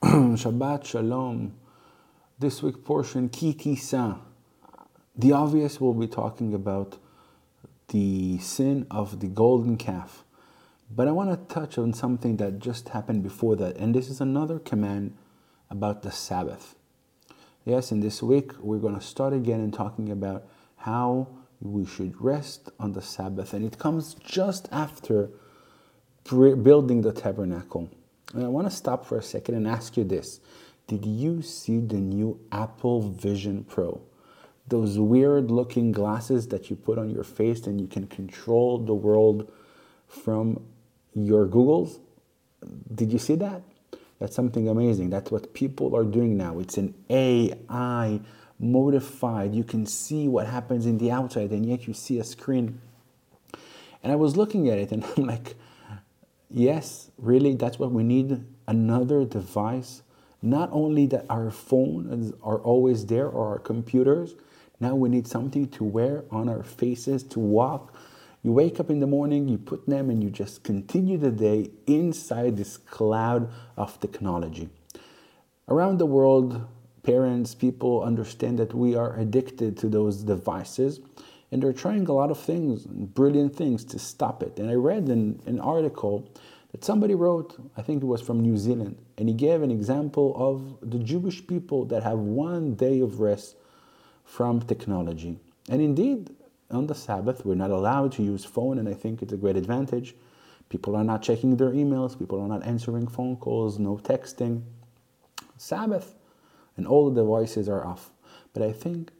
Shabbat Shalom. This week portion, Ki Tisa. The obvious, we'll be talking about the sin of the golden calf. But I want to touch on something that just happened before that, and this is another command about the Sabbath. Yes, in this week, we're going to start again and talking about how we should rest on the Sabbath, and it comes just after building the tabernacle. And I want to stop for a second and ask you this Did you see the new Apple Vision Pro? Those weird looking glasses that you put on your face and you can control the world from your Googles. Did you see that? That's something amazing. That's what people are doing now. It's an AI modified. You can see what happens in the outside, and yet you see a screen. And I was looking at it, and I'm like, yes, really, that's what we need another device. Not only that our phones are always there or our computers, now we need something to wear on our faces to walk. You wake up in the morning, you put them, and you just continue the day inside this cloud of technology. Around the world, parents, people understand that we are addicted to those devices and they're trying a lot of things, brilliant things to stop it. And I read in an article that somebody wrote, I think it was from New Zealand, and he gave an example of the Jewish people that have one day of rest from technology. And indeed, on the Sabbath, we're not allowed to use phone, and I think it's a great advantage. People are not checking their emails, people are not answering phone calls, no texting. Sabbath, and all the devices are off. But I think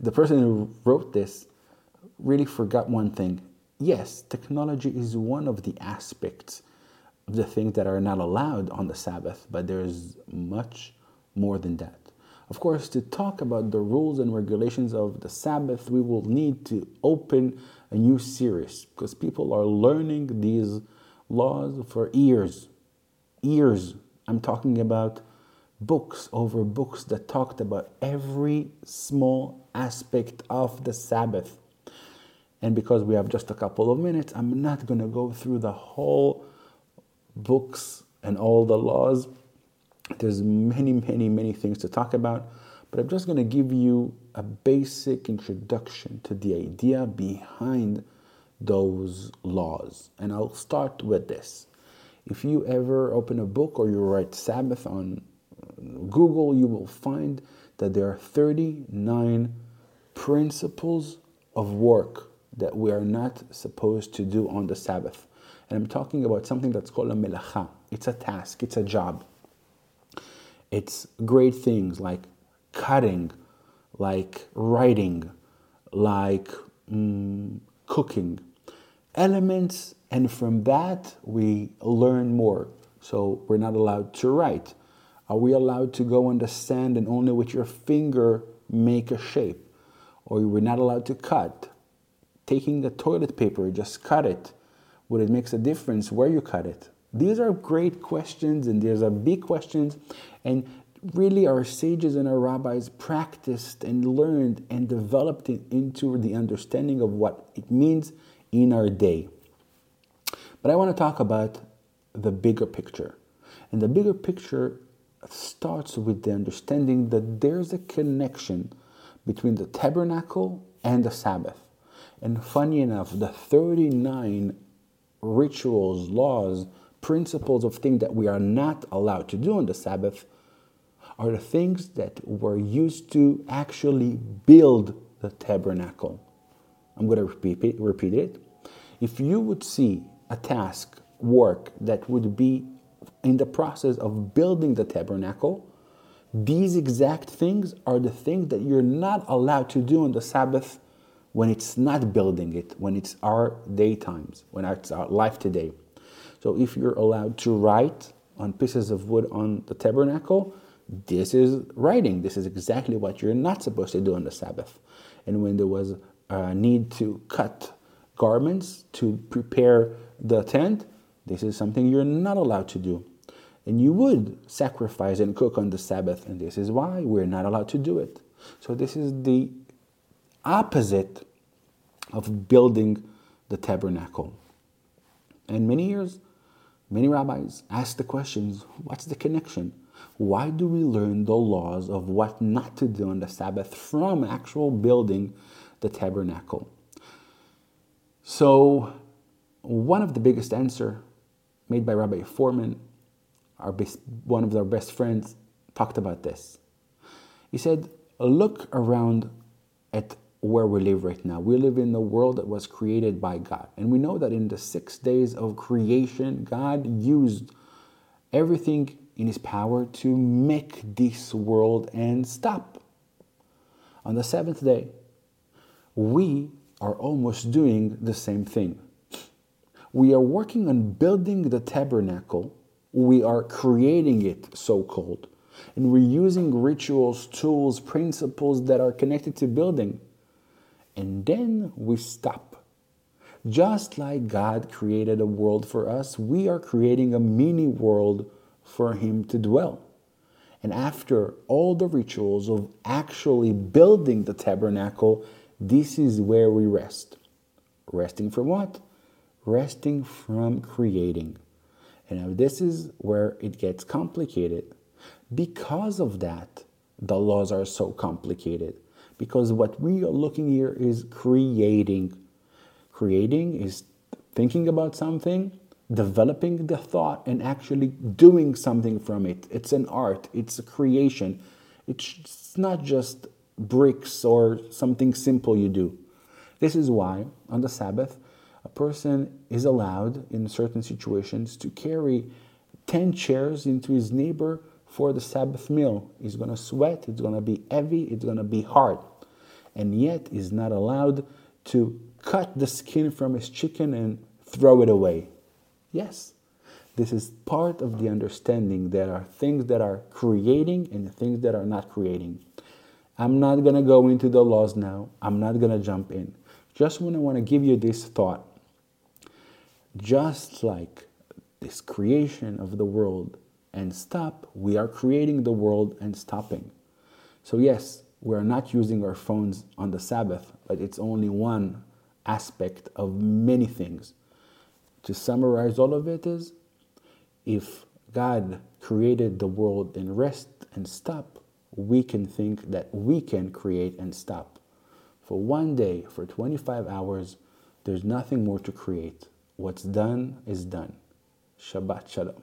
the person who wrote this really forgot one thing. Yes, technology is one of the aspects of the things that are not allowed on the Sabbath, but there's much more than that. Of course, to talk about the rules and regulations of the Sabbath, we will need to open a new series because people are learning these laws for years. Years. I'm talking about books over books that talked about every small aspect of the Sabbath. And because we have just a couple of minutes, I'm not going to go through the whole books and all the laws. There's many, many, many things to talk about, but I'm just going to give you a basic introduction to the idea behind those laws. And I'll start with this. If you ever open a book or you write Sabbath on Google, you will find that there are 39 principles of work that we are not supposed to do on the Sabbath. And I'm talking about something that's called a melacha. It's a task, it's a job. It's great things like cutting, like writing, like mm, cooking. Elements, and from that we learn more. So we're not allowed to write. Are we allowed to go on the sand and only with your finger make a shape? Or we're not allowed to cut? Taking the toilet paper, just cut it. Would it make a difference where you cut it? These are great questions and these are big questions. And really, our sages and our rabbis practiced and learned and developed it into the understanding of what it means in our day. But I want to talk about the bigger picture. And the bigger picture starts with the understanding that there's a connection between the tabernacle and the Sabbath. And funny enough, the 39 rituals, laws, principles of things that we are not allowed to do on the Sabbath are the things that were used to actually build the tabernacle. I'm going to repeat, repeat it. If you would see a task, work that would be in the process of building the tabernacle, these exact things are the things that you're not allowed to do on the Sabbath when it's not building it, when it's our daytimes, when it's our life today. So if you're allowed to write on pieces of wood on the tabernacle, this is writing. This is exactly what you're not supposed to do on the Sabbath. And when there was a need to cut garments to prepare the tent, this is something you're not allowed to do. And you would sacrifice and cook on the Sabbath, and this is why we're not allowed to do it. So, this is the opposite of building the tabernacle. And many years, many rabbis asked the questions what's the connection? Why do we learn the laws of what not to do on the Sabbath from actual building the tabernacle? So, one of the biggest answer made by Rabbi Fohrman, our best, one of our best friends, talked about this. He said, "Look around at where we live right now. We live in the world that was created by God, and we know that in the six days of creation, God used everything in His power to make this world and stop. On the seventh day, we are almost doing the same thing. We are working on building the tabernacle, we are creating it, so called, and we're using rituals, tools, principles that are connected to building. And then we stop. Just like God created a world for us, we are creating a mini world for Him to dwell. And after all the rituals of actually building the tabernacle, this is where we rest. Resting from what? Resting from creating. And now this is where it gets complicated. Because of that, the laws are so complicated. Because what we are looking here is creating. Creating is thinking about something, developing the thought, and actually doing something from it. It's an art, it's a creation. It's not just bricks or something simple you do. This is why on the Sabbath, a person is allowed in certain situations to carry 10 chairs into his neighbor for the Sabbath meal. He's going to sweat, it's going to be heavy, it's going to be hard. And yet, he's not allowed to cut the skin from his chicken and throw it away. Yes, this is part of the understanding there are things that are creating and things that are not creating. I'm not going to go into the laws now. I'm not going to jump in. Just when I want to give you this thought, just like this creation of the world and stop, we are creating the world and stopping. So, yes, we are not using our phones on the Sabbath, but it's only one aspect of many things. To summarize all of it is if God created the world in rest and stop, we can think that we can create and stop. For one day, for 25 hours, there's nothing more to create. What's done is done. Shabbat Shalom.